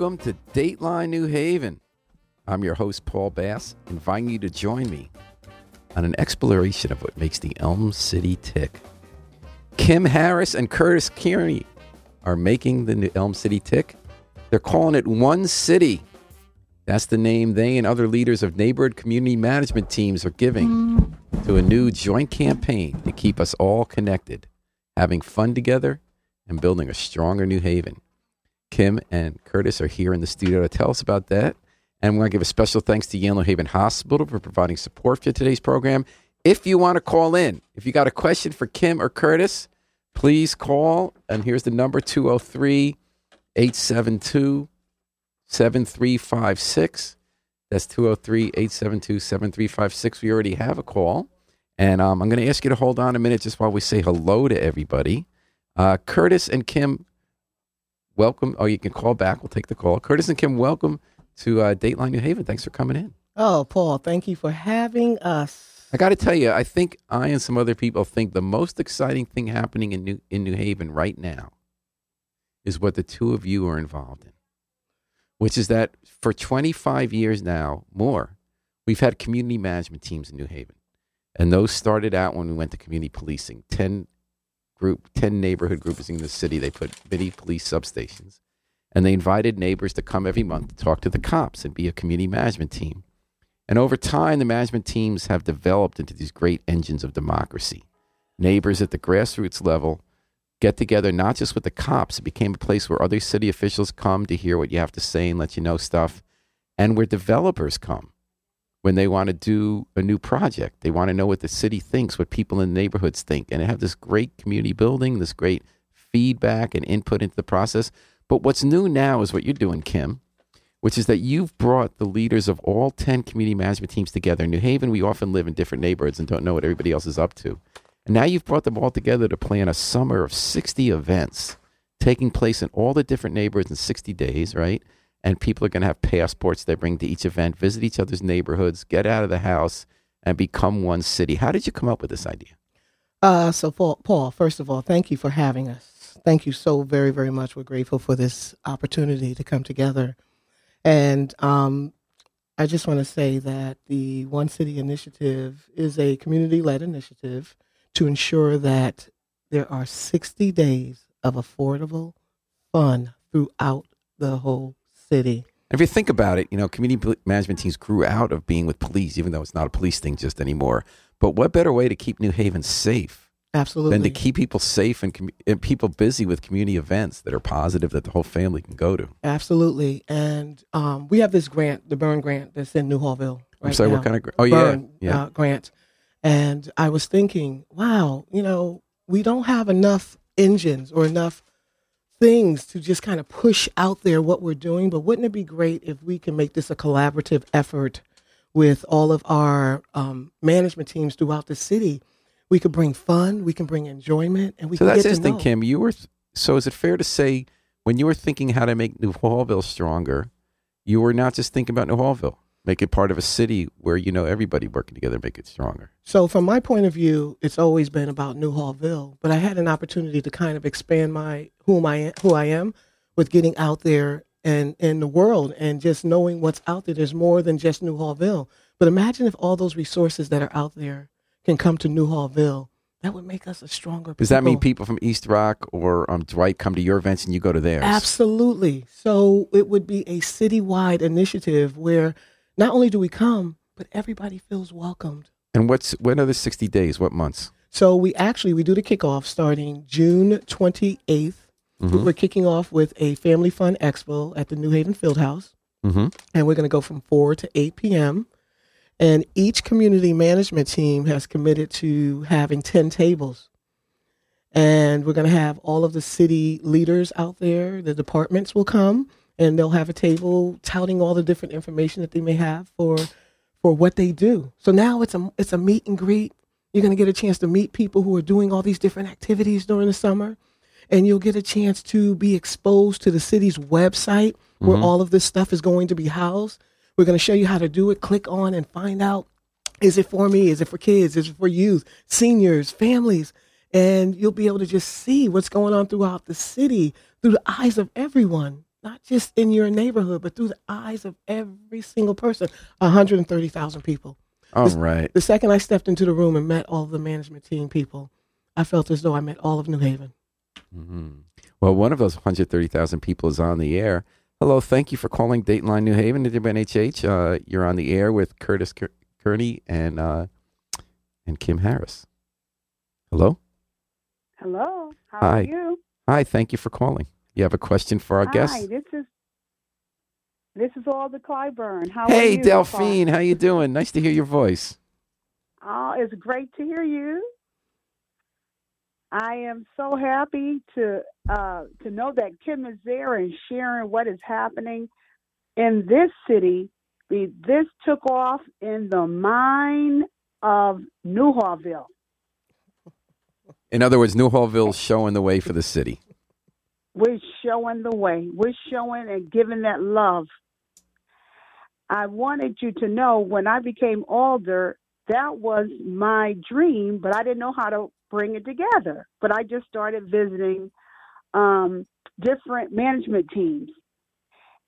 welcome to Dateline New Haven. I'm your host, Paul Bass, inviting you to join me on an exploration of what makes the Elm City tick. Kim Harris and Curtis Kearney are making the new Elm City tick. They're calling it One City. That's the name they and other leaders of neighborhood community management teams are giving to a new joint campaign to keep us all connected, having fun together, and building a stronger New Haven. Kim and Curtis are here in the studio to tell us about that. And we want to give a special thanks to Yale Haven Hospital for providing support for today's program. If you want to call in, if you got a question for Kim or Curtis, please call. And here's the number 203 872 7356. That's 203 872 7356. We already have a call. And um, I'm going to ask you to hold on a minute just while we say hello to everybody. Uh, Curtis and Kim, welcome. Oh, you can call back. We'll take the call. Curtis and Kim, welcome to uh, Dateline New Haven. Thanks for coming in. Oh, Paul, thank you for having us. I got to tell you, I think I and some other people think the most exciting thing happening in New, in New Haven right now is what the two of you are involved in, which is that for 25 years now, more, we've had community management teams in New Haven. And those started out when we went to community policing. 10 group, 10 neighborhood groups in the city. They put mini police substations. And they invited neighbors to come every month to talk to the cops and be a community management team. And over time, the management teams have developed into these great engines of democracy. Neighbors at the grassroots level get together not just with the cops, it became a place where other city officials come to hear what you have to say and let you know stuff, and where developers come when they want to do a new project. They want to know what the city thinks, what people in the neighborhoods think, and they have this great community building, this great feedback and input into the process. But what's new now is what you're doing, Kim, which is that you've brought the leaders of all 10 community management teams together. In New Haven, we often live in different neighborhoods and don't know what everybody else is up to. And now you've brought them all together to plan a summer of 60 events taking place in all the different neighborhoods in 60 days, right? And people are going to have passports they bring to each event, visit each other's neighborhoods, get out of the house, and become one city. How did you come up with this idea? Uh, so, Paul, Paul, first of all, thank you for having us. Thank you so very, very much. We're grateful for this opportunity to come together. And um, I just want to say that the One City Initiative is a community led initiative to ensure that there are 60 days of affordable fun throughout the whole city. If you think about it, you know, community management teams grew out of being with police, even though it's not a police thing just anymore. But what better way to keep New Haven safe Absolutely. than to keep people safe and, commu- and people busy with community events that are positive that the whole family can go to? Absolutely. And um, we have this grant, the Byrne Grant, that's in Newhallville. Right I'm sorry, now. what kind of? Gra- oh Byrne, yeah, yeah. Uh, grant. And I was thinking, wow, you know, we don't have enough engines or enough things to just kind of push out there what we're doing. But wouldn't it be great if we can make this a collaborative effort with all of our um, management teams throughout the city? We could bring fun, we can bring enjoyment, and we so can that's get interesting. Kim. You were so. Is it fair to say when you were thinking how to make Newhallville stronger, you were not just thinking about Newhallville, make it part of a city where you know everybody working together make it stronger. So, from my point of view, it's always been about Newhallville, but I had an opportunity to kind of expand my whom I am, who I am with getting out there and in the world and just knowing what's out there. There's more than just Newhallville. But imagine if all those resources that are out there can come to Newhallville. That would make us a stronger. Does that mean people? people from East Rock or um, Dwight come to your events and you go to theirs? Absolutely. So it would be a citywide initiative where not only do we come, but everybody feels welcomed. And what's when are the sixty days? What months? So we actually we do the kickoff starting June 28th. Mhm. We're kicking off with a family fun expo at the New Haven Fieldhouse, Mm-hmm. and we're going to go from 4 to 8 p.m. And each community management team has committed to having 10 tables. And we're going to have all of the city leaders out there. The departments will come and they'll have a table touting all the different information that they may have for for what they do. So now it's a it's a meet and greet. You're going to get a chance to meet people who are doing all these different activities during the summer and you'll get a chance to be exposed to the city's website where Mhm. all of this stuff is going to be housed. We're going to show you how to do it. Click on and find out is it for me? Is it for kids? Is it for youth, seniors, families? And you'll be able to just see what's going on throughout the city through the eyes of everyone. Not just in your neighborhood, but through the eyes of every single person. 130,000 people. All right. The second I stepped into the room and met all of the management team people, I felt as though I met all of New Haven. hmm Well, one of those 130,000 people is on the air. Hello, thank you for calling Dateline New Haven at WNHH. Uh, you're on the air with Curtis Ker- Kearney and uh, and Kim Harris. Hello. Hello. How Hi. are you? Hi, thank you for calling. You have a question for our Hi, guest? this is this is Alder Clyburn. How are Hey, you? Delphine, how you doing? Nice to hear your voice. Oh, it's great to hear you. I am so happy to uh, to know that Kim is there and sharing what is happening in this city. This took off in the mine of Newhallville. In other words, Newhallville's showing the way for the city. We're showing the way. We're showing and giving that love. I wanted you to know when I became alder, that was my dream, but I didn't know how to bring it together. But I just started visiting um, different management teams.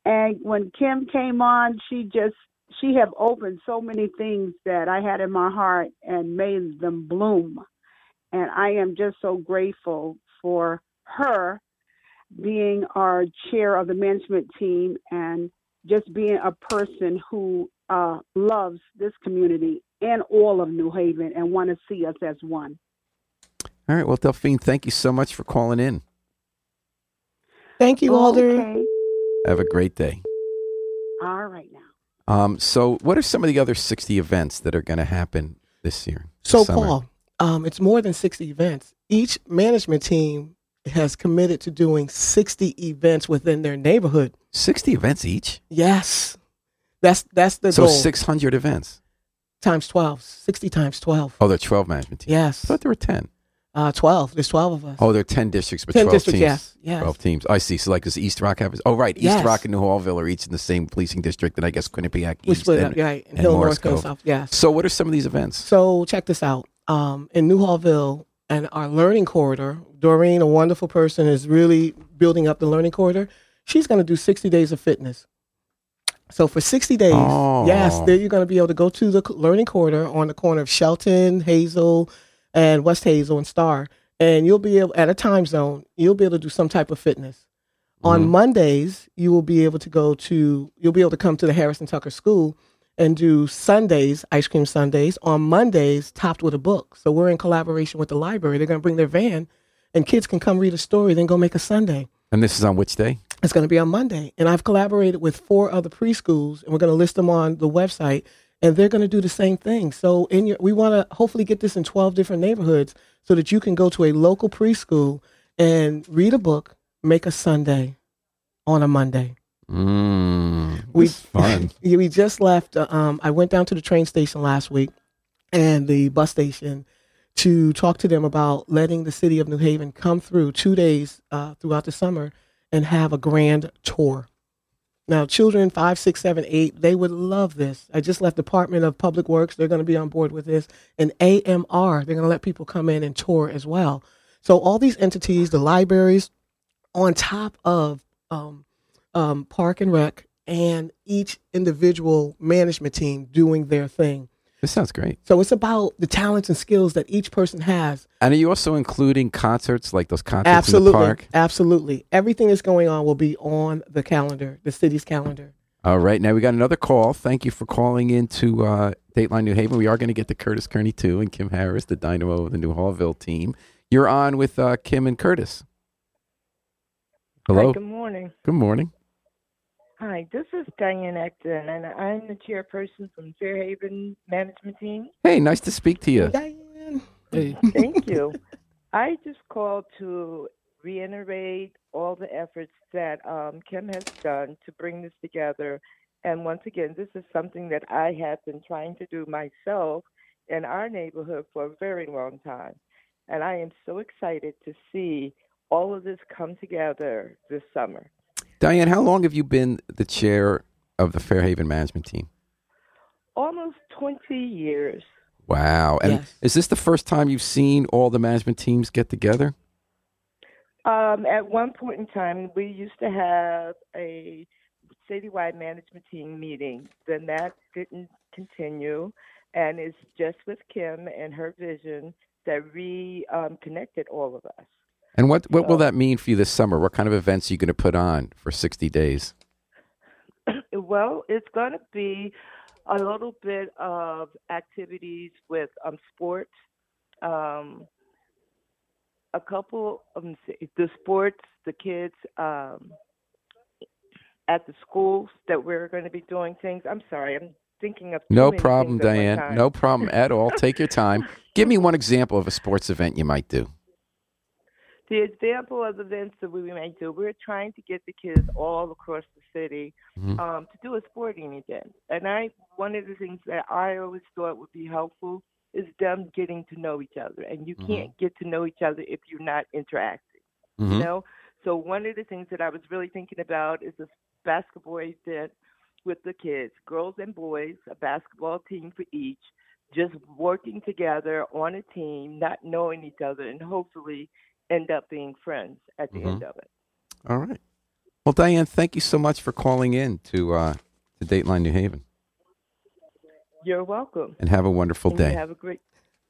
And when Kim came on, she just she have opened so many things that I had in my heart and made them bloom. And I am just so grateful for her being our chair of the management team and just being a person who uh, loves this community and all of New Haven and want to see us as one. All right. Well, Delphine, thank you so much for calling in. Thank you, Alder. Okay. Have a great day. All right now. Um, so, what are some of the other 60 events that are going to happen this year? this So, summer? Paul, um, it's more than 60 events. Each management team has committed to doing 60 events within their neighborhood. 60 events each? Yes. That's that's the so, goal. 600 events. times 12. 60 times 12. Oh, there are 12 management teams. Yes. I thought there were 10. Uh, 12. There's 12 of us. Oh, there are 10 districts, but 10 12 districts, teams. yes. Yes. 12 teams. I see. So, like, does East Rock have? Oh, right. East Yes. Rock and Newhallville are each in the same policing district, and I guess Quinnipiac We East. split and, up, right. And and Hill, North, South. Yes. So, what are some of these events? So check this out. Um, in Newhallville and our learning corridor, Doreen, a wonderful person, is really building up the learning corridor. She's going to do 60 days of fitness. So for 60 days, Oh. yes, there you're going to be able to go to the learning corridor on the corner of Shelton, Hazel, and West Hazel and Star, and you'll be able at a time zone. You'll be able to do some type of fitness. On Mhm. Mondays, you will be able to go to. You'll be able to come to the Harrison Tucker School and do sundaes, ice cream sundaes. On Mondays, topped with a book. So we're in collaboration with the library. They're going to bring their van, and kids can come read a story, then go make a sundae. And this is on which day? It's going to be on Monday. And I've collaborated with four other preschools, and we're going to list them on the website, and they're going to do the same thing. So in your, we want to hopefully get this in 12 different neighborhoods so that you can go to a local preschool and read a book, make a sundae on a Monday. Mm, We- we fun. We just left. uh, Um, I went down to the train station last week and the bus station to talk to them about letting the city of New Haven come through two days uh, throughout the summer and have a grand tour. Now, children five, six, seven, eight, they would love this. I just left Department of Public Works; they're going to be on board with this. And AMR, they're going to let people come in and tour as well. So all these entities, the libraries, on top of um, um, Park and Rec, and each individual management team doing their thing. This sounds great. So it's about the talents and skills that each person has. And are you also including concerts like those concerts Absolutely, in the park? absolutely. Everything that's going on will be on the calendar, the city's calendar. All right. Now we got another call. Thank you for calling into uh, Dateline New Haven. We are going to get to Curtis Kearney too, and Kim Harris, the Dynamo of the Newhallville team. You're on with uh, Kim and Curtis. Hello. Hi, good morning. Good morning. Hi, this is Diane Acton, and I'm the chairperson from Fairhaven Management Team. Hey, nice to speak to you. Diane. Hey. Thank you. I just called to reiterate all the efforts that um, Kim has done to bring this together. And once again, this is something that I have been trying to do myself in our neighborhood for a very long time. And I am so excited to see all of this come together this summer. Diane, how long have you been the chair of the Fairhaven management team? Almost 20 years. Wow. And Yes. is this the first time you've seen all the management teams get together? Um, at one point in time, we used to have a citywide management team meeting. Then that didn't continue, and it's just with Kim and her vision that reconnected um, all of us. And what, what so, will that mean for you this summer? What kind of events are you going to put on for 60 days? Well, it's going to be a little bit of activities with um, sports, um, a couple of the sports, the kids um, at the schools that we're going to be doing things. I'm sorry, I'm thinking of no problem, Diane. No problem at all. Take your time. Give me one example of a sports event you might do. The example of events that we might do, we're trying to get the kids all across the city mm-hmm. um, to do a sporting event. And I, one of the things that I always thought would be helpful is them getting to know each other. And you mm-hmm. can't get to know each other if you're not interacting. Mm-hmm. You know. So one of the things that I was really thinking about is a basketball event with the kids, girls and boys, a basketball team for each, just working together on a team, not knowing each other, and hopefully end up being friends at the mm-hmm. end of it. All right. Well, Diane, thank you so much for calling in to uh, to Dateline New Haven. You're welcome. And have a wonderful and day. have a great.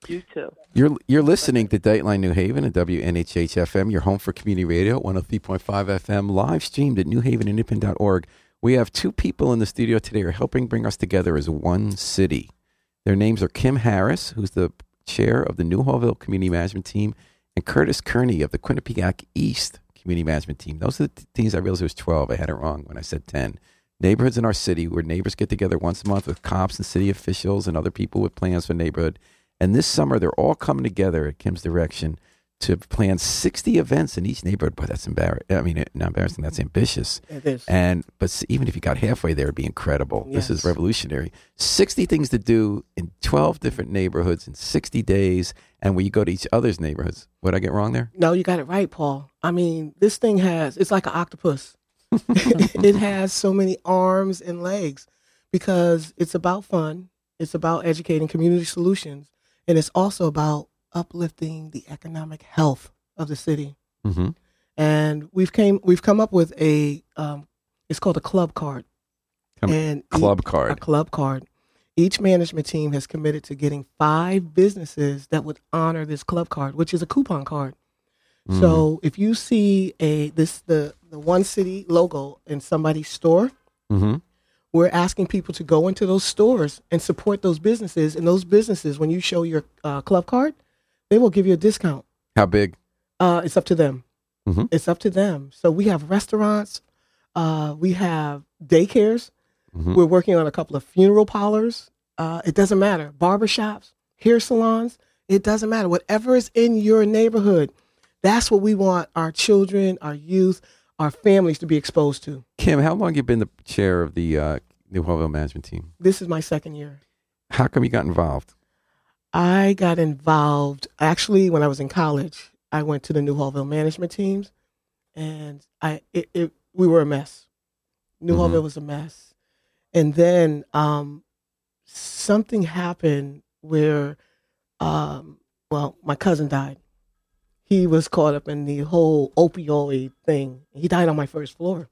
You too. You're you're listening to Dateline New Haven at WNHH FM, your home for community radio, 103.5 FM, live streamed at newhavenindependent.org. We have two people in the studio today who are helping bring us together as one city. Their names are Kim Harris, who's the chair of the Newhallville Community Management Team, and Curtis Kearney of the Quinnipiac East Community Management Team. Those are the teams I realized it was 12. I had it wrong when I said 10. Neighborhoods in our city where neighbors get together once a month with cops and city officials and other people with plans for neighborhood. And this summer, they're all coming together at Kim's direction to plan 60 events in each neighborhood. But that's embarrassing. I mean, not embarrassing. That's ambitious. It is. And but even if you got halfway there, it'd be incredible. Yes. This is revolutionary. 60 things to do in 12 different neighborhoods in 60 days, and where you go to each other's neighborhoods. What I get wrong there? No, you got it right, Paul. I mean, this thing has. It's like an octopus. it has so many arms and legs because it's about fun. It's about educating community solutions, and it's also about uplifting the economic health of the city. Mm-hmm. And we've came we've come up with a um, it's called a club card. and club each, card. A club card. Each management team has committed to getting five businesses that would honor this club card, which is a coupon card. Mm. So if you see a this the the one city logo in somebody's store, mm-hmm. we're asking people to go into those stores and support those businesses. And those businesses, when you show your uh, club card, they will give you a discount. How big? Uh, it's up to them. Mm-hmm. It's up to them. So we have restaurants, uh, we have daycares. Mm-hmm. We're working on a couple of funeral parlors. Uh, it doesn't matter. Barbershops, hair salons. It doesn't matter. Whatever is in your neighborhood, that's what we want our children, our youth, our families to be exposed to. Kim, how long you been the chair of the uh, Newhallville management team? This is my second year. How come you got involved? I got involved actually when I was in college. I went to the Newhallville management teams, and I it, it we were a mess. New mm-hmm. Hallville was a mess, and then um, something happened where, um, well, my cousin died. He was caught up in the whole opioid thing. He died on my first floor.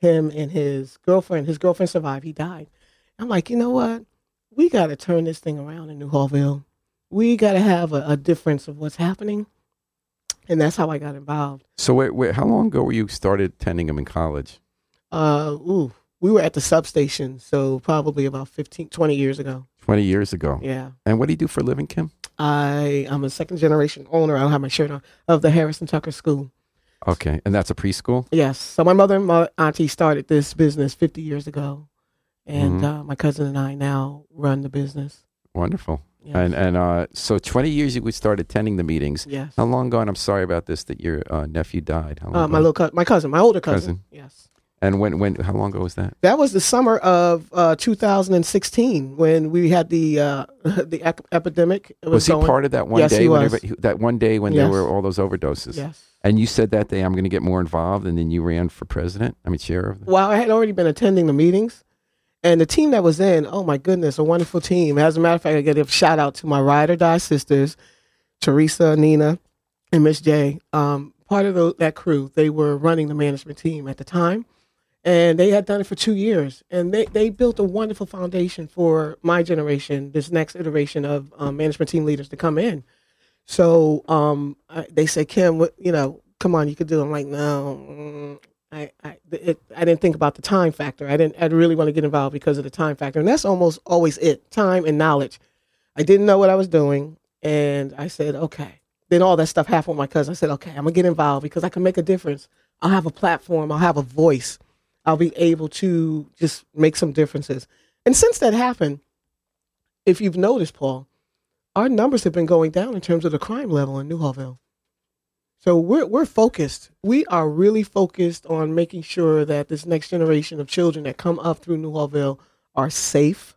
Him and his girlfriend. His girlfriend survived. He died. I'm like, you know what? We got to turn this thing around in Newhallville we got to have a, a, difference of what's happening. And that's how I got involved. So, wait, wait, how long ago were you started attending them in college? Uh, ooh, we were at the substation, so probably about 15, 20 years ago. 20 years ago. Yeah. And what do you do for a living, Kim? I I'm a second generation owner. I don't have my shirt on of the Harrison Tucker School. Okay, and that's a preschool. Yes. So my mother and my auntie started this business 50 years ago, and mm-hmm. uh, my cousin and I now run the business. Wonderful. And and uh, so twenty years you would start attending the meetings. Yes. How long ago? And I'm sorry about this that your uh, nephew died. How long uh, my little co- my cousin, my older cousin. cousin. Yes. And when when how long ago was that? That was the summer of uh, 2016 when we had the uh, the ec- epidemic. Was, was, he going. part of that one yes, day? He was. that one day when yes. there were all those overdoses. Yes. And you said that day I'm going to get more involved, and then you ran for president. I mean, chair of. The- well, I had already been attending the meetings, and the team that was in, oh my goodness, a wonderful team. As a matter of fact, I get a shout out to my ride or die sisters, Teresa, Nina, and Miss J. Um, part of the, that crew. They were running the management team at the time, and they had done it for two years. And they, they built a wonderful foundation for my generation, this next iteration of um, management team leaders to come in. So um, I, they said, Kim, what, you know, come on, you could do it. I'm like, no, mm, I, I, it, I didn't think about the time factor. I didn't, I really want to get involved because of the time factor. And that's almost always it time and knowledge. I didn't know what I was doing. And I said, okay. Then all that stuff happened with my cousin. I said, okay, I'm going to get involved because I can make a difference. I'll have a platform, I'll have a voice. I'll be able to just make some differences. And since that happened, if you've noticed, Paul, our numbers have been going down in terms of the crime level in New Newhallville. So we're we're focused. We are really focused on making sure that this next generation of children that come up through Newhallville are safe,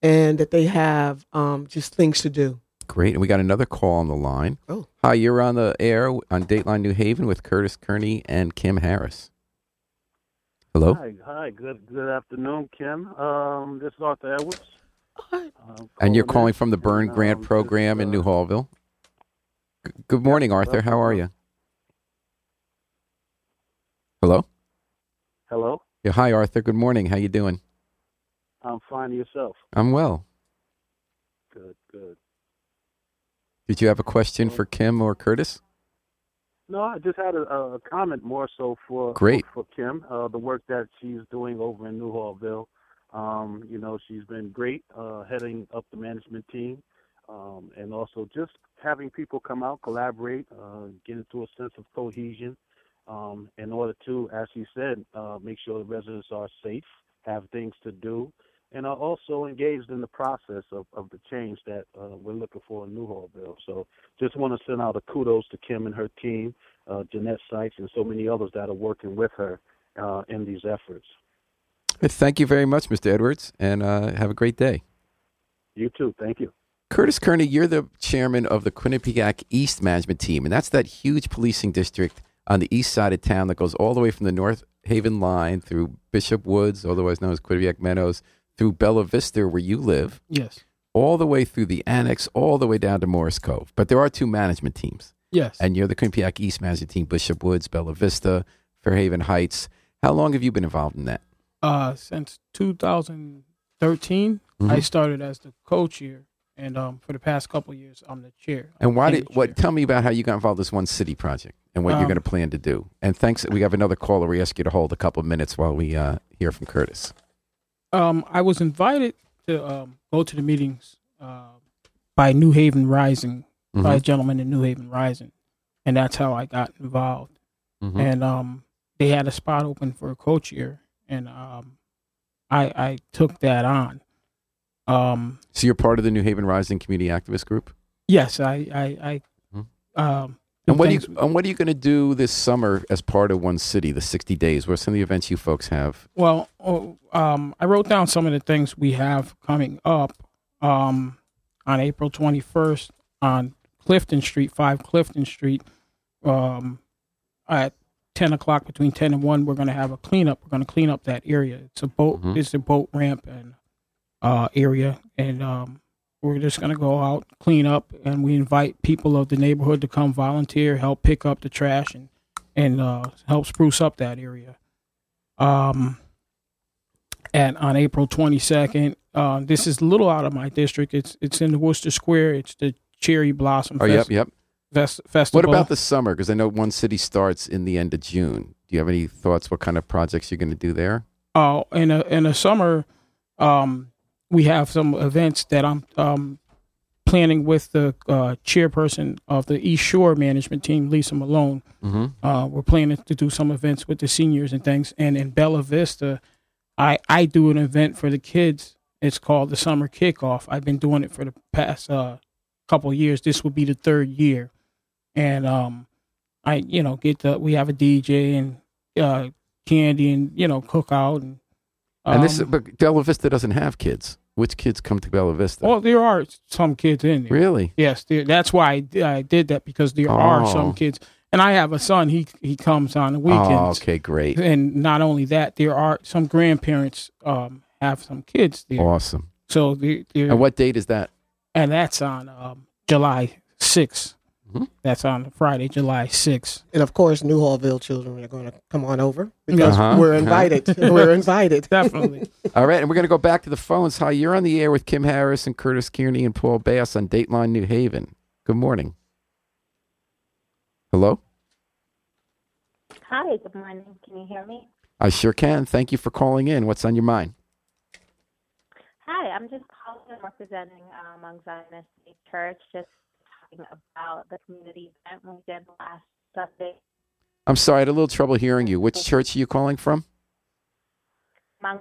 and that they have um, just things to do. Great. And we got another call on the line. Oh. Hi, you're on the air on Dateline New Haven with Curtis Kearney and Kim Harris. Hello. Hi, hi. Good, good afternoon, Kim. Um, this is Arthur Edwards. Um, And you're in, calling from the Byrne Grant program in uh, Newhallville. Good morning, Arthur. How are you? Hello. Hello. Yeah. Hi, Arthur. Good morning. How you doing? I'm fine. Yourself? I'm well. Good, good. Did you have a question for Kim or Curtis? No, I just had a, a comment more so for Great. for, Kim. Uh, the work that she's doing over in Newhallville. Um, you know, she's been great uh, heading up the management team, um, and also just having people come out, collaborate, uh, get into a sense of cohesion, um, in order to, as you said, uh, make sure the residents are safe, have things to do, and are also engaged in the process of, of the change that uh, we're looking for in Newhallville. So just want to send out a kudos to Kim and her team, uh, Jeanette Sykes, and so many others that are working with her uh, in these efforts. Thank you very much, Mr. Edwards, and uh, have a great day. You too. Thank you. Curtis Kearney, you're the chairman of the Quinnipiac East Management Team, and that's that huge policing district on the east side of town that goes all the way from the North Haven line through Bishop Woods, otherwise known as Quinnipiac Meadows, through Bella Vista, where you live, Yes. all the way through the annex, all the way down to Morris Cove. But there are two management teams, Yes. and you're the Quinnipiac East Management Team, Bishop Woods, Bella Vista, Fairhaven Heights. How long have you been involved in that? uh, since 2013, I Mhm. started as the co-chair, and um, for the past couple of years, I'm the chair. And why did what? chair. Tell me about how you got involved in this one city project and what you're Um, going to plan to do. And thanks. We have another caller. We ask you to hold a couple of minutes while we uh, hear from Curtis. Um, I was invited to um, go to the meetings uh, by New Haven Rising, by a Mhm. gentleman in New Haven Rising, and that's how I got involved. Mhm. And um, they had a spot open for a co-chair, and um, I I took that on. Um, So you're part of the New Haven Rising Community Activist Group. yes, I I, I Mhm. um, And what, are you, and what are you going to do this summer as part of One City, the 60 days? What are some of the events you folks have? Well, oh, um, I wrote down some of the things we have coming up um, on April 21st on Clifton Street, 5 Clifton Street. Um, at 10 o'clock, between 10 and 1, we're going to have a cleanup. We're going to clean up that area. It's a boat, Mhm. it's a boat ramp and uh, area. And um, we're just going to go out, clean up, and we invite people of the neighborhood to come volunteer, help pick up the trash, and, and uh, help spruce up that area. Um, and on April 22nd, uh, this is a little out of my district. It's it's in the Wooster Square. It's the Cherry Blossom Oh, Fest- yep, yep. Fest- Festival. What about the summer? Because I know One City starts in the end of June. Do you have any thoughts? What kind of projects you're going to do there? Oh, in a in the summer, um, we have some events that I'm um, planning with the uh, chairperson of the East Shore management team, Lisa Malone. Mm-hmm. Uh, we're planning to do some events with the seniors and things. And in Bella Vista, I I do an event for the kids. It's called the Summer Kickoff. I've been doing it for the past uh, couple of years. This will be the third year, and um, I you know get the we have a DJ and uh, candy and you know cook out and. and this, um, but Bella Vista doesn't have kids. Which kids come to Bella Vista? well, there are some kids in there. really? Yes, there, that's why I, I did that because there are Oh. some kids, and I have a son. He he comes on the weekends. Oh, okay, great, and not only that, there are some grandparents um, have some kids there. awesome. So And what date is that? and that's on um, July 6th. Mhm. That's on Friday, July 6th. And of course, Newhallville children are going to come on over because Uh-huh. we're invited. we're invited. Definitely. All right, and we're going to go back to the phones. Hi, you're on the air with Kim Harris and Curtis Kearney and Paul Bass on Dateline New Haven. Good morning. Hello? Hi, good morning. Can you hear me? I sure can. Thank you for calling in. What's on your mind? Hi, I'm just calling and representing um, Mount Zionist Church, just talking about the community event we did last Sunday. I'm sorry, I had a little trouble hearing you. Which church are you calling from? Mount,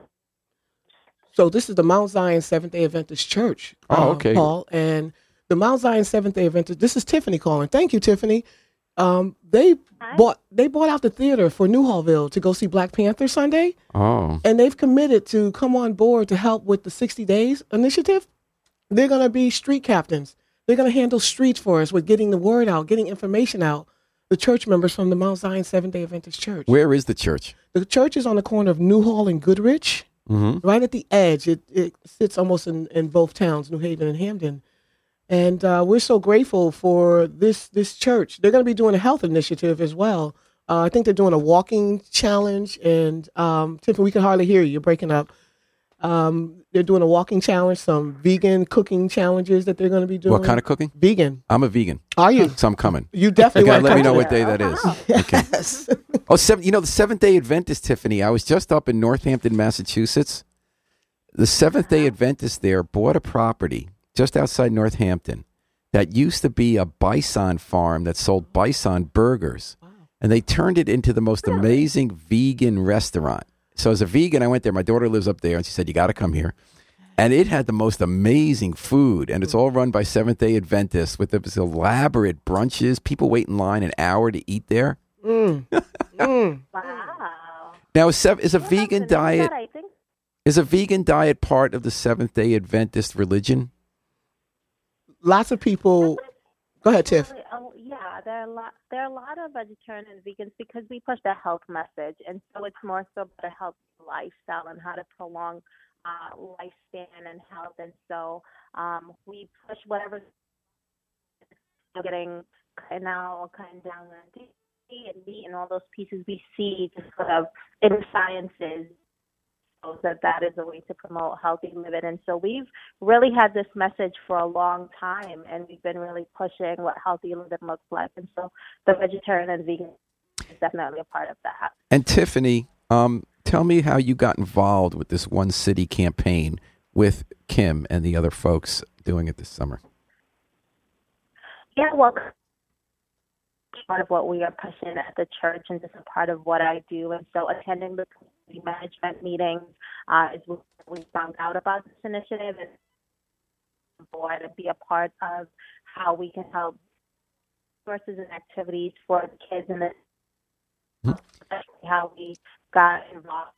So this is the Mount Zion Seventh Day Adventist Church. Oh, uh, okay. Paul and the Mount Zion Seventh Day Adventist. This is Tiffany calling. Thank you, Tiffany. Um, they Hi. bought they bought out the theater for Newhallville to go see Black Panther Sunday, Oh, and they've committed to come on board to help with the 60 Days initiative. They're going to be street captains. They're going to handle streets for us with getting the word out, getting information out. The church members from the Mount Zion Seventh Day Adventist Church. where is the church? The church is on the corner of Newhall and Goodrich Mm-hmm. right at the edge. It it sits almost in, in both towns, New Haven and Hamden. And uh, we're so grateful for this this church. They're going to be doing a health initiative as well. Uh, I think they're doing a walking challenge. And um, Tiffany, we can hardly hear you. You're breaking up. Um, they're doing a walking challenge, some vegan cooking challenges that they're going to be doing. What kind of cooking? vegan? I'm a vegan, Are you? so I'm coming. You You definitely gotta want let me know come what day that is. Okay. Yes. Oh, seven, you know, the Seventh day Adventist, Tiffany. I was just up in Northampton, Massachusetts. The Seventh day Adventist there bought a property just outside Northampton that used to be a bison farm that sold bison burgers. And they turned it into the most amazing vegan restaurant. So, as a vegan, I went there. My daughter lives up there, and she said, You got to come here. And it had the most amazing food, and it's all run by Seventh day Adventists with these elaborate brunches. People wait in line an hour to eat there. Mm. Mm. wow. Now, is, is a We'll vegan diet that, I think is a vegan diet part of the Seventh Day Adventist religion? Lots of people. Go ahead, Tiff. Yeah, there are a lot. There are a lot of vegetarian and vegans because we push the health message, and so it's more so about a healthy lifestyle and how to prolong uh, lifespan and health. And so um, we push whatever getting cutting out, cutting down on and meat and all those pieces we see just sort of in the sciences that that is a way to promote healthy living. And so we've really had this message for a long time, and we've been really pushing what healthy living looks like. And so the vegetarian and vegan is definitely a part of that. And Tiffany, um, tell me how you got involved with this One City campaign with Kim and the other folks doing it this summer. Yeah, well, part of what we are pushing at the church, and just a part of what I do. And so, attending the community management meetings uh, is what we found out about this initiative and board and be a part of how we can help resources and activities for the kids in this, Mhm. especially how we got involved.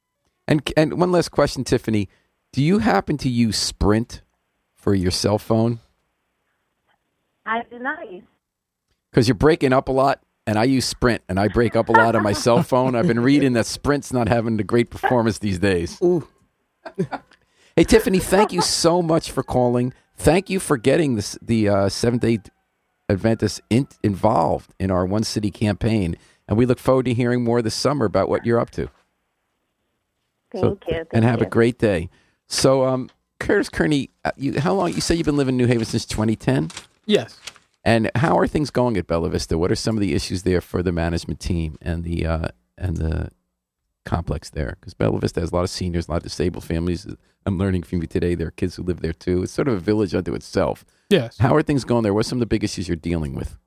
And and one last question, Tiffany, do you happen to use Sprint for your cell phone? I do not use Because you're breaking up a lot, and I use Sprint, and I break up a lot on my cell phone. I've been reading that Sprint's not having a great performance these days. Ooh. Hey, Tiffany, thank you so much for calling. Thank you for getting this, the uh, Seventh Day Adventists in, involved in our One City campaign. And we look forward to hearing more this summer about what you're up to. Thank So- you. Thank and have you. a great day. So, um, Curtis Kearney, uh, you, how long? You say you've been living in New Haven since 2010. Yes. And how are things going at Bella Vista? What are some of the issues there for the management team and the uh, and the complex there? Because Bella Vista has a lot of seniors, a lot of disabled families. I'm learning from you today. There are kids who live there too. It's sort of a village unto itself. Yes. How are things going there? What are some of the big issues you're dealing with?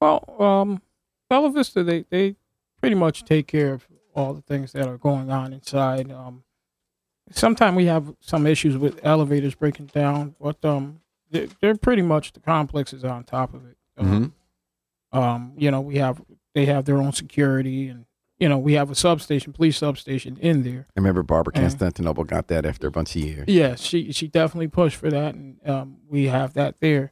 Well, um, Bella Vista, they, they pretty much take care of all the things that are going on inside. Um, sometimes we have some issues with elevators breaking down, but um, they're, they're pretty much the complex is on top of it. Um, um, you know, we have they have their own security, and you know, we have a substation, police substation in there. I remember Barbara Yeah. Constantinople got that after a bunch of years. Yes, she she definitely pushed for that, and um, we have that there.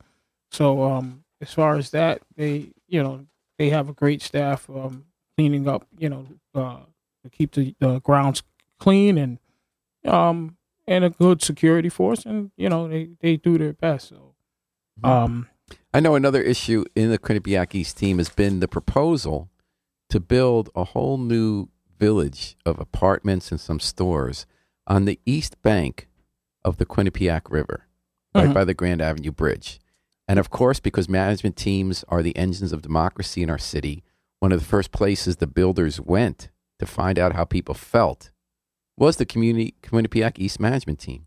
So um, as far as that, they you know they have a great staff um, cleaning up, you know, uh, to keep the, the grounds clean and um and a good security force, and you know they they do their best. So um I know another issue in the Quinnipiac East team has been the proposal to build a whole new village of apartments and some stores on the east bank of the Quinnipiac River, right Mhm. by the Grand Avenue Bridge. And of course, because management teams are the engines of democracy in our city, one of the first places the builders went to find out how people felt was the community Quinnipiac East management team.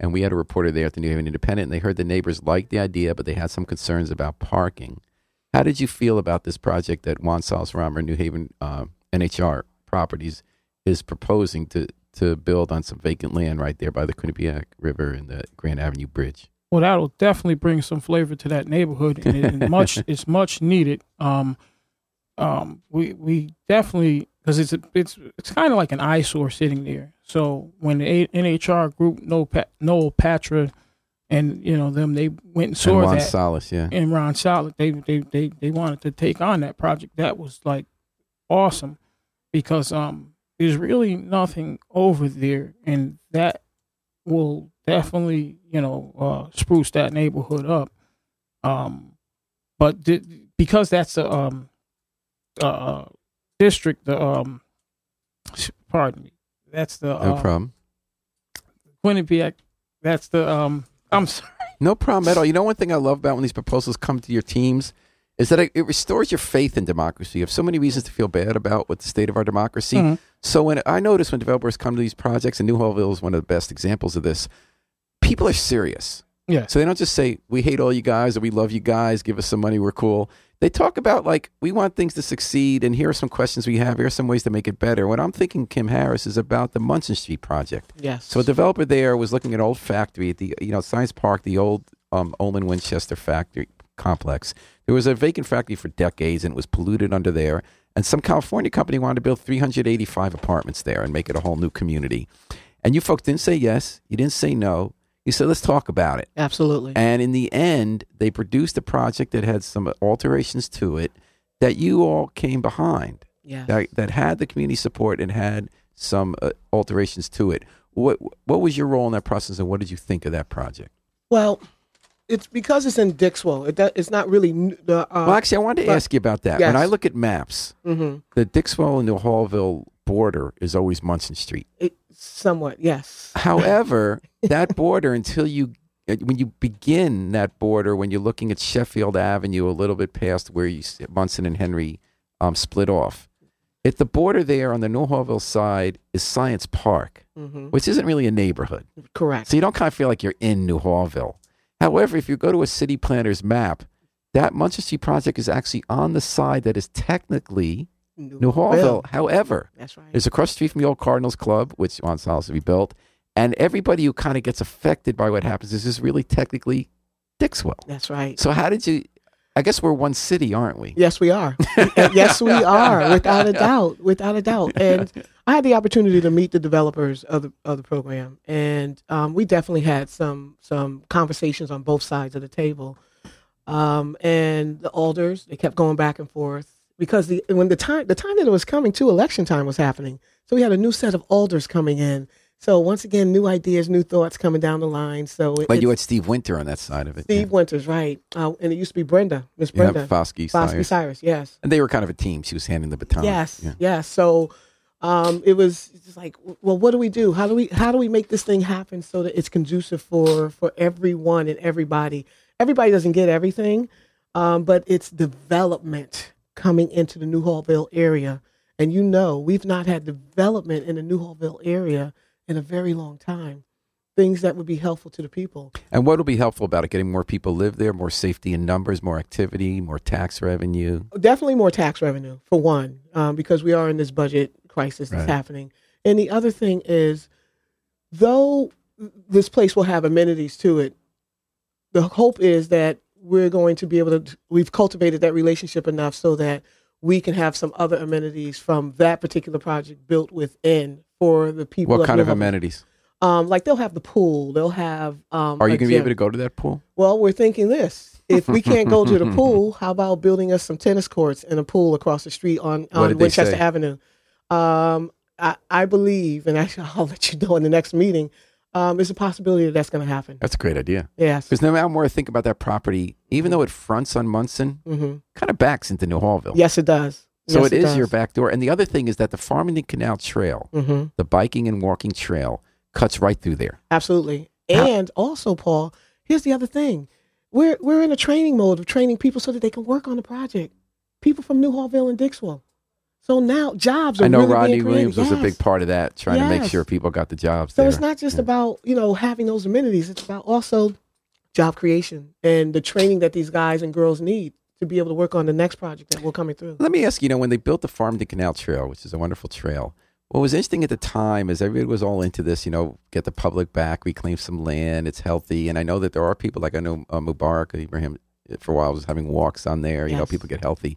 And we had a reporter there at the New Haven Independent, and they heard the neighbors liked the idea, but they had some concerns about parking. How did you feel about this project that Juan Rama New Haven uh, NHR Properties is proposing to, to build on some vacant land right there by the Quinnipiac River and the Grand Avenue Bridge? Well, that'll definitely bring some flavor to that neighborhood, and, it, and much it's much needed. Um, um, we we definitely because it's a, it's it's kind of like an eyesore sitting there. So when the A- NHR group, no Pat, Noel Petra, and you know them, they went and And saw Juan that, Salas, yeah. and Ron Solid, they they they they wanted to take on that project. That was like awesome because um there's really nothing over there, and that will definitely you know uh, spruce that neighborhood up. Um, but di- because that's a um uh district, the um pardon me, that's the No uh, problem. Quinnipiac. That's the um. I'm sorry. No problem at all. You know, one thing I love about when these proposals come to your teams is that it, restores your faith in democracy. You have so many reasons to feel bad about what the state of our democracy. Mhm. So when I notice when developers come to these projects, and Newhallville is one of the best examples of this, people are serious. Yeah. So they don't just say, we hate all you guys or we love you guys, give us some money, we're cool. They talk about, like, we want things to succeed and here are some questions we have, here are some ways to make it better. What I'm thinking, Kim Harris, is about the Munson Street project. Yes. So a developer there was looking at old factory at the you know Science Park, the old um, Olin Winchester factory complex. There was a vacant factory for decades, and it was polluted under there. And some California company wanted to build 385 apartments there and make it a whole new community. And you folks didn't say yes, you didn't say no. You said let's talk about it. Absolutely. And in the end, they produced a project that had some alterations to it that you all came behind yes. that, that had the community support and had some uh, alterations to it. What what was your role in that process, and what did you think of that project? Well, it's because it's in Dixwell. It do, it's not really the. Uh, well, actually, I wanted to but- ask you about that. yes. When I look at maps, mhm. the Dixwell and Newhallville border is always Munson Street. It, somewhat, yes. However, that border until you uh, when you begin that border, when you're looking at Sheffield Avenue, a little bit past where you Munson and Henry um, split off, at the border there on the Newhallville side is Science Park, hmm which isn't really a neighborhood. Correct. So you don't kind of feel like you're in Newhallville. However, if you go to a city planner's map, that Munson Street project is actually on the side that is technically Newhallville. However, That's right. it's across the street from the old Cardinals Club, which Juan Salas rebuilt, and everybody who kind of gets affected by what happens is is really technically Dixwell. That's right. So how did you? I guess we're one city, aren't we? Yes, we are. Yes, we are, without a doubt, without a doubt. And I had the opportunity to meet the developers of the of the program, and um, we definitely had some some conversations on both sides of the table. Um, and the alders, they kept going back and forth because the when the time the time that it was coming to election time was happening, so we had a new set of alders coming in. So once again, new ideas, new thoughts coming down the line. So it, But you had Steve Winter on that side of it. Steve Winters, right? Uh, and it used to be Brenda, Miss yeah, Brenda, Foskey, Fosky Cyrus. Cyrus, yes. and they were kind of a team. She was handing the baton. Yes, Yeah. yes. So um, it was just like, well, what do we do? How do we how do we make this thing happen so that it's conducive for for everyone and everybody? Everybody doesn't get everything, um, but it's development coming into the Newhallville area, and you know we've not had development in the Newhallville area in a very long time. Things that would be helpful to the people. And what will be helpful about it? Getting more people live there, more safety in numbers, more activity, more tax revenue. Definitely more tax revenue for one, um, because we are in this budget crisis that's Right. happening. And the other thing is, though this place will have amenities to it, the hope is that we're going to be able to. We've cultivated that relationship enough so that we can have some other amenities from that particular project built within for the people. What kind of amenities? Um, like they'll have the pool. They'll have. Um, Are you going to be able to go to that pool? Well, we're thinking this. If we can't go to the pool, how about building us some tennis courts and a pool across the street on, on Winchester? Avenue? Um, I, I believe, and I, I'll let you know in the next meeting. Um, it's a possibility that that's going to happen. That's a great idea. Yes. Because now more I think about that property, even though it fronts on Munson, hmm kind of backs into Newhallville. Yes, it does. So yes, it is your back door. And the other thing is that the Farmington Canal Trail, hmm the biking and walking trail, cuts right through there. Absolutely. How- And also, Paul, here's the other thing. We're we're in a training mode of training people so that they can work on the project. People from Newhallville and Dixwell. So now jobs are I know really Rodney. Williams was a big part of that, trying to make sure people got the jobs So there. it's not just Yeah. about you know having those amenities. It's about also job creation and the training that these guys and girls need to be able to work on the next project that will coming through. Let me ask you, know, when they built the Farmington Canal Trail, which is a wonderful trail, what was interesting at the time is everybody was all into this, you know, get the public back, reclaim some land, it's healthy. And I know that there are people like I know uh, Mubarak Ibrahim for a while was having walks on there, you know, people get healthy.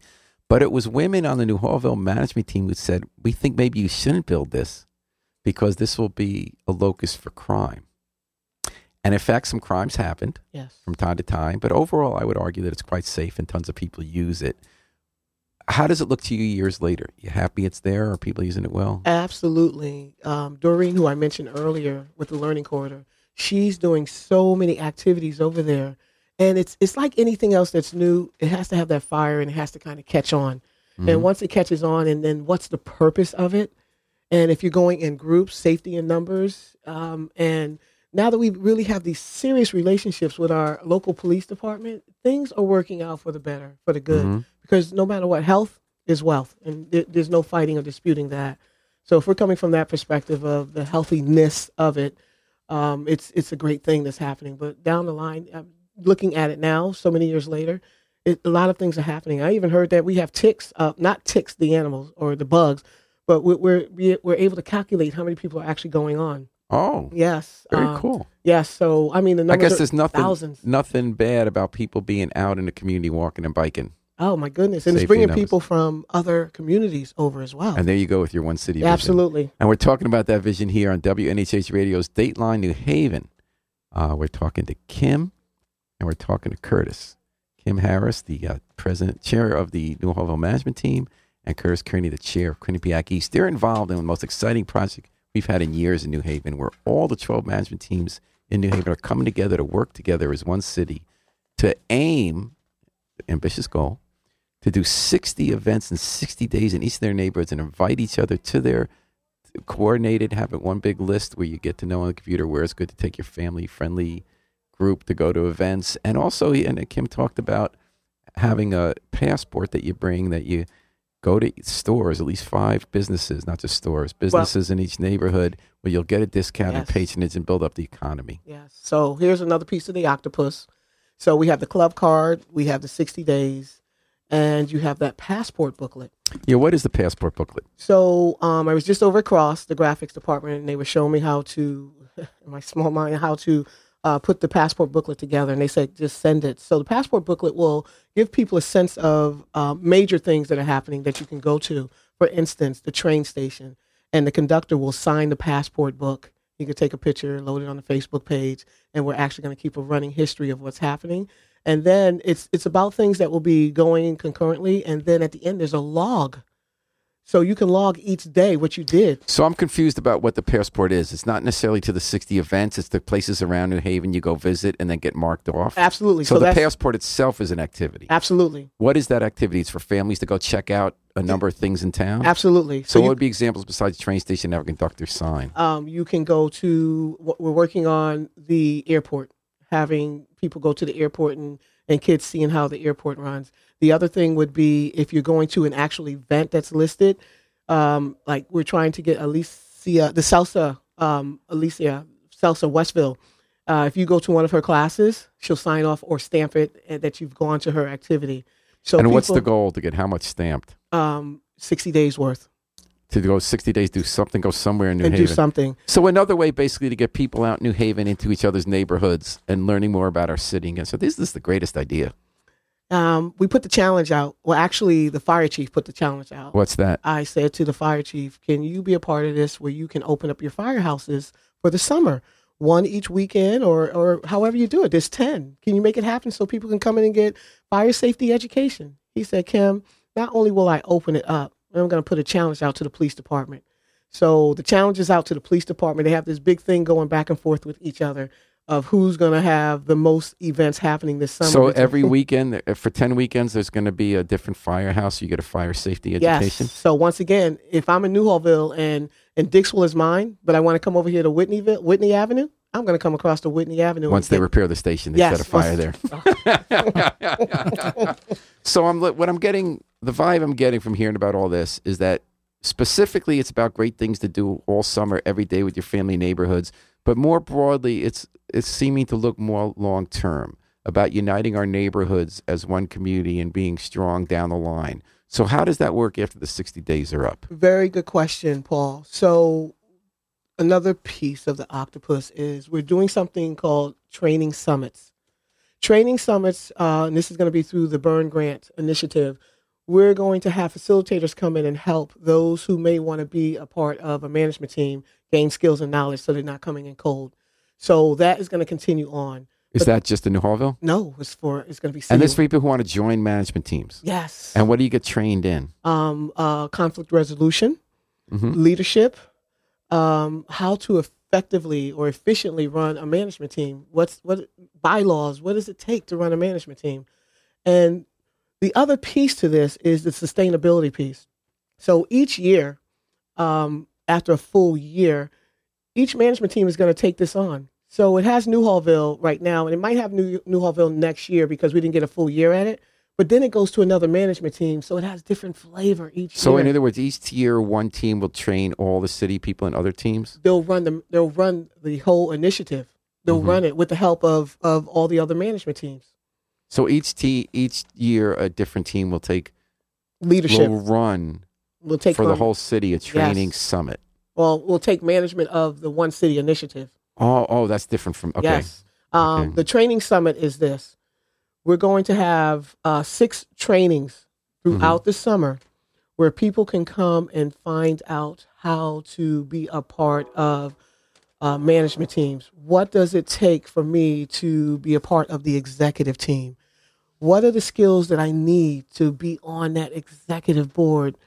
But it was women on the Newhallville management team who said, we think maybe you shouldn't build this because this will be a locus for crime. And in fact, some crimes happened Yes. from time to time. But overall, I would argue that it's quite safe and tons of people use it. How does it look to you years later? You happy it's there? Are people using it well? Absolutely. Um, Doreen, who I mentioned earlier with the Learning Corridor, she's doing so many activities over there. And it's it's like anything else that's new. It has to have that fire and it has to kind of catch on. Mhm. And once it catches on, and then what's the purpose of it? And if you're going in groups, safety in numbers, um, and now that we really have these serious relationships with our local police department, things are working out for the better, for the good. Mhm. Because no matter what, health is wealth, and there- there's no fighting or disputing that. So if we're coming from that perspective of the healthiness of it, um, it's it's a great thing that's happening. But down the line, I'm looking at it now, so many years later, it, a lot of things are happening. I even heard that we have ticks, uh, not ticks, the animals or the bugs, but we're we're, we- we're able to calculate how many people are actually going on. Oh, Yes, very um, cool. Yes, so I mean the I guess there's nothing thousands. nothing bad about people being out in the community walking and biking. Oh my goodness, and it's bringing numbers. people from other communities over as well. And there you go with your one city vision. Absolutely. And we're talking about that vision here on WNHH Radio's Dateline New Haven. Uh, we're talking to Kim and we're talking to Curtis. Kim Harris, the uh, president, chair of the Newhallville management team, and Curtis Kearney, the chair of Quinnipiac East. They're involved in the most exciting project we've had in years in New Haven, where all the 12 management teams in New Haven are coming together to work together as one city to aim, ambitious goal, to do 60 events in 60 days in each of their neighborhoods and invite each other to their coordinated, have it one big list where you get to know on the computer where it's good to take your family friendly group to go to events. And also, and Kim talked about having a passport that you bring that you go to stores, at least five businesses, not just stores, businesses in each neighborhood where you'll get a discount and patronage and build up the economy. Yes. So here's another piece of the octopus. So we have the club card, we have the 60 days, and you have that passport booklet. Yeah, what is the passport booklet? So um, I was just over across the graphics department, and they were showing me how to, in my small mind, how to uh, put the passport booklet together. And they said just send it. So the passport booklet will give people a sense of um, major things that are happening that you can go to. For instance, the train station, and the conductor will sign the passport book. You can take a picture, load it on the Facebook page, and we're actually going to keep a running history of what's happening. And then it's it's about things that will be going concurrently, and then at the end there's a log so you can log each day what you did. So I'm confused about what the passport is. It's not necessarily to the 60 events, it's the places around New Haven you go visit and then get marked off. Absolutely. So, So, the passport itself is an activity. absolutely, What is that activity? It's for families to go check out a number of things in town. absolutely. So, So what you, would be examples besides train station have a conductor sign? um, you can go to. We're working on the airport, having people go to the airport and and kids seeing how the airport runs. The other thing would be if you're going to an actual event that's listed, um, like we're trying to get Alicia, the salsa, um, Alicia salsa Westville. Uh, if you go to one of her classes, she'll sign off or stamp it uh, that you've gone to her activity. So and what's the goal to get how much stamped? um, 60 days worth To go 60 days, do something, go somewhere in New and Haven. do something. So another way, basically, to get people out in New Haven into each other's neighborhoods and learning more about our city. And so this, this is the greatest idea. Um, we put the challenge out. Well, actually, the fire chief put the challenge out. What's that? I said to the fire chief, "Can you be a part of this, where you can open up your firehouses for the summer, one each weekend, or or however you do it? There's ten. Can you make it happen so people can come in and get fire safety education?" He said, "Kim, not only will I open it up, I'm going to put a challenge out to the police department. So the challenge is out to the police department. They have this big thing going back and forth with each other of who's going to have the most events happening this summer. So every weekend, uh, for 10 weekends, there's going to be a different firehouse. You get a fire safety education. Yes. So once again, if I'm in Newhallville and and Dixwell is mine, but I want to come over here to Whitneyville, Whitney Avenue, I'm going to come across to Whitney Avenue. Once they get- repair the station, they Yes, set a fire there. so I'm what I'm getting the vibe I'm getting from hearing about all this is that specifically it's about great things to do all summer every day with your family neighborhoods, but more broadly it's it's seeming to look more long term about uniting our neighborhoods as one community and being strong down the line. So how does that work after the 60 days are up? Very good question, Paul. So, another piece of the octopus is we're doing something called training summits. Training summits, uh, and this is going to be through the Byrne Grant initiative. We're going to have facilitators come in and help those who may want to be a part of a management team gain skills and knowledge so they're not coming in cold. So, that is going to continue on. Is But- that just in Newhallville? No, it's for it's going to be And there's for people who want to join management teams. yes, And what do you get trained in? um, uh, conflict resolution, Mhm. leadership, um, how to effectively or efficiently run a management team. What's what bylaws? What does it take to run a management team? And the other piece to this is the sustainability piece. So each year, um, after a full year, each management team is going to take this on. So it has Newhallville right now, and it might have New Newhallville next year because we didn't get a full year at it. But then it goes to another management team, so it has different flavor each So, year. in other words, each year, one team will train all the city people and other teams. they'll run the they'll run the whole initiative. They'll Mhm. run it with the help of of all the other management teams. So each te- each year, a different team will take Leadership will run will take for the whole city a training Yes. summit. Well, we'll take management of the one city initiative. Oh, oh, that's different from okay. Yes. Um, Okay. The training summit is this. We're going to have uh, six trainings Mm-hmm. throughout the summer where people can come and find out how to be a part of uh, management teams. What does it take for me to be a part of the executive team? What are the skills that I need to be on that executive board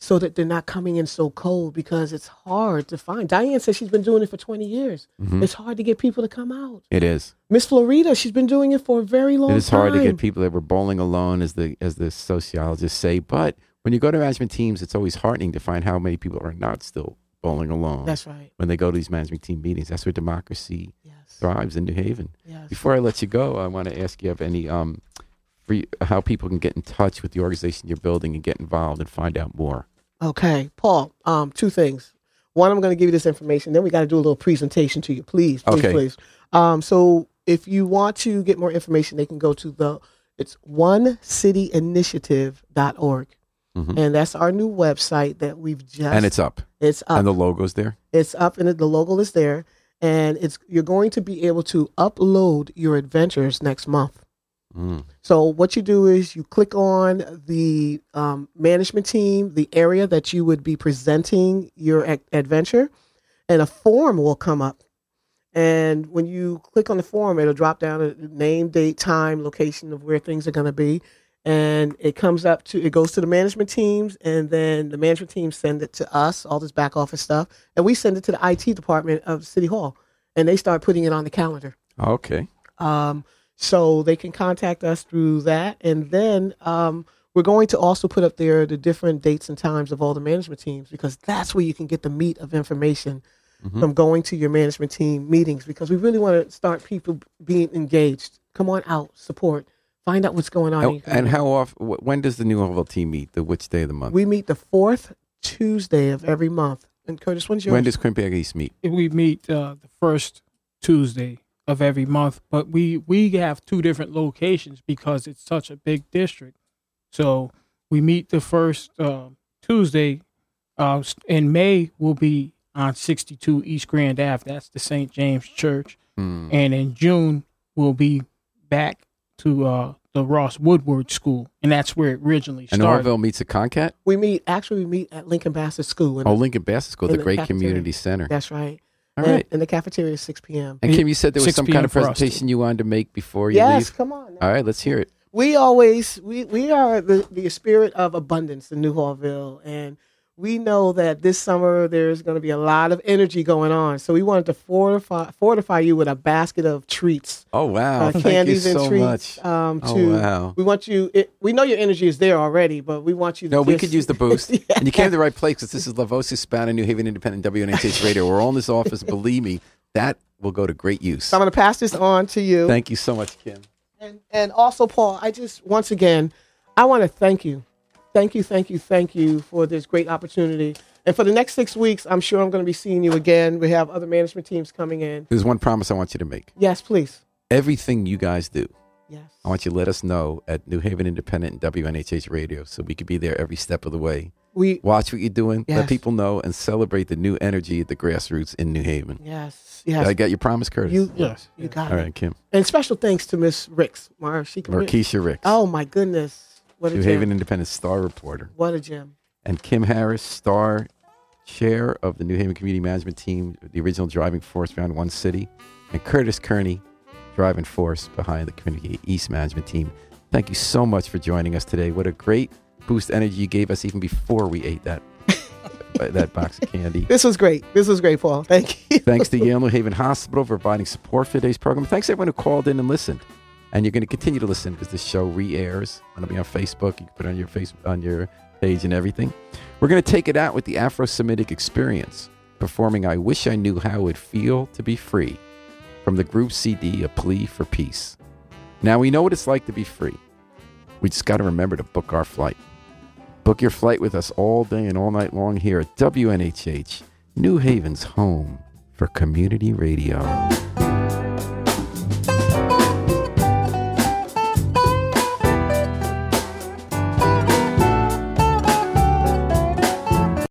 so that they're not coming in so cold because it's hard to find. Diane says she's been doing it for 20 years. Mhm. It's hard to get people to come out. It is. Miss Florida, she's been doing it for a very long It time. is hard to get people that were bowling alone, as the as the sociologists say. But when you go to management teams, it's always heartening to find how many people are not still bowling alone. That's right. when they go to these management team meetings. That's where democracy Yes. thrives in New Haven. Yes. Before I let you go, I want to ask you have any um, for you, how people can get in touch with the organization you're building and get involved and find out more. Okay, Paul. Um, two things. One, I'm going to give you this information. Then we got to do a little presentation to you, please, please, Okay. please. Um, so if you want to get more information, they can go to the it's one cityinitiative.org. Mhm. And that's our new website that we've just and it's up, it's up. and the logo's there. It's up and the logo is there. And it's you're going to be able to upload your adventures next month. Mm. So what you do is you click on the um, management team, the area that you would be presenting your ac- adventure, and a form will come up. And when you click on the form, it'll drop down a name, date, time, location of where things are going to be, and it comes up to it goes to the management teams, and then the management teams send it to us, all this back office stuff, and we send it to the IT department of City Hall, and they start putting it on the calendar. Okay. Um, so they can contact us through that. And then um, we're going to also put up there the different dates and times of all the management teams because that's where you can get the meat of information Mhm. from going to your management team meetings because we really want to start people being engaged. Come on out, support, find out what's going on. in Oh, and how often? When does the New Orleans team meet? The which day of the month? we meet the fourth Tuesday of every month. And Curtis, when's yours? when does Quinnipiac East meet? we meet uh, the first Tuesday of every month, but we we have two different locations because it's such a big district. So we meet the first uh, Tuesday. Uh, in May, will be on 62 East Grand Ave. That's the St. James Church. Hmm. And in June, we'll be back to uh, the Ross Woodward School, and that's where it originally started. And started. Orville meets at Concat. we meet, actually, we meet at Lincoln Bassett School. And Oh, Lincoln Bassett School, the the great cafeteria. community center. That's right. All and, right. And the cafeteria is 6 p.m. And Kim, you said there was 6 some kind of presentation you wanted to make before you Yes, leave. come on. now. All right, let's hear it. we always we we are the the spirit of abundance in Newhallville, and we know that this summer there's going to be a lot of energy going on. So we wanted to fortify fortify you with a basket of treats, Oh wow! uh, Thank candies you and so treats. much. Um, Oh, to wow. we want you. It, we know your energy is there already, but we want you. to No, we just- could use the boost. Yeah. And you came to the right place because this is La Voz Hispana, New Haven Independent, WNHH Radio. We're all in this office. Believe me, that will go to great use. So I'm going to pass this on to you. Thank you so much, Kim. And, and also, Paul, I just, once again, I want to thank you. Thank you, thank you, thank you for this great opportunity. And for the next six weeks, I'm sure I'm going to be seeing you again. We have other management teams coming in. There's one promise I want you to make. Yes, please. Everything you guys do, Yes. I want you to let us know at New Haven Independent and WNHH Radio so we could be there every step of the way. We, Watch what you're doing, let people know, and celebrate the new energy at the grassroots in New Haven. yes, Did I got your promise, Curtis? You, Yes. you got All it. right, Kim. And special thanks to Miss Ricks. Mara, she Ricks, Oh, my goodness. What a New gem. Haven Independent Star Reporter. What a gem. and Kim Harris, star chair of the New Haven Community Management Team, the original driving force behind One City, and Curtis Kearney, driving force behind the Community East Management Team. Thank you so much for joining us today. What a great boost energy you gave us even before we ate that uh, that box of candy. This was great. This was great, Paul. Thank you. Thanks to Yale New Haven Hospital for providing support for today's program. Thanks to everyone who called in and listened. And you're going to continue to listen because this show re-airs. It'll be on Facebook. You can put it on your face on your page and everything. We're going to take it out with the Afro-Semitic Experience, performing "I Wish I Knew How It Feel to Be Free" from the group CD "A Plea for Peace." Now we know what it's like to be free. We just got to remember to book our flight. Book your flight with us all day and all night long here at WNHH, New Haven's home for community radio.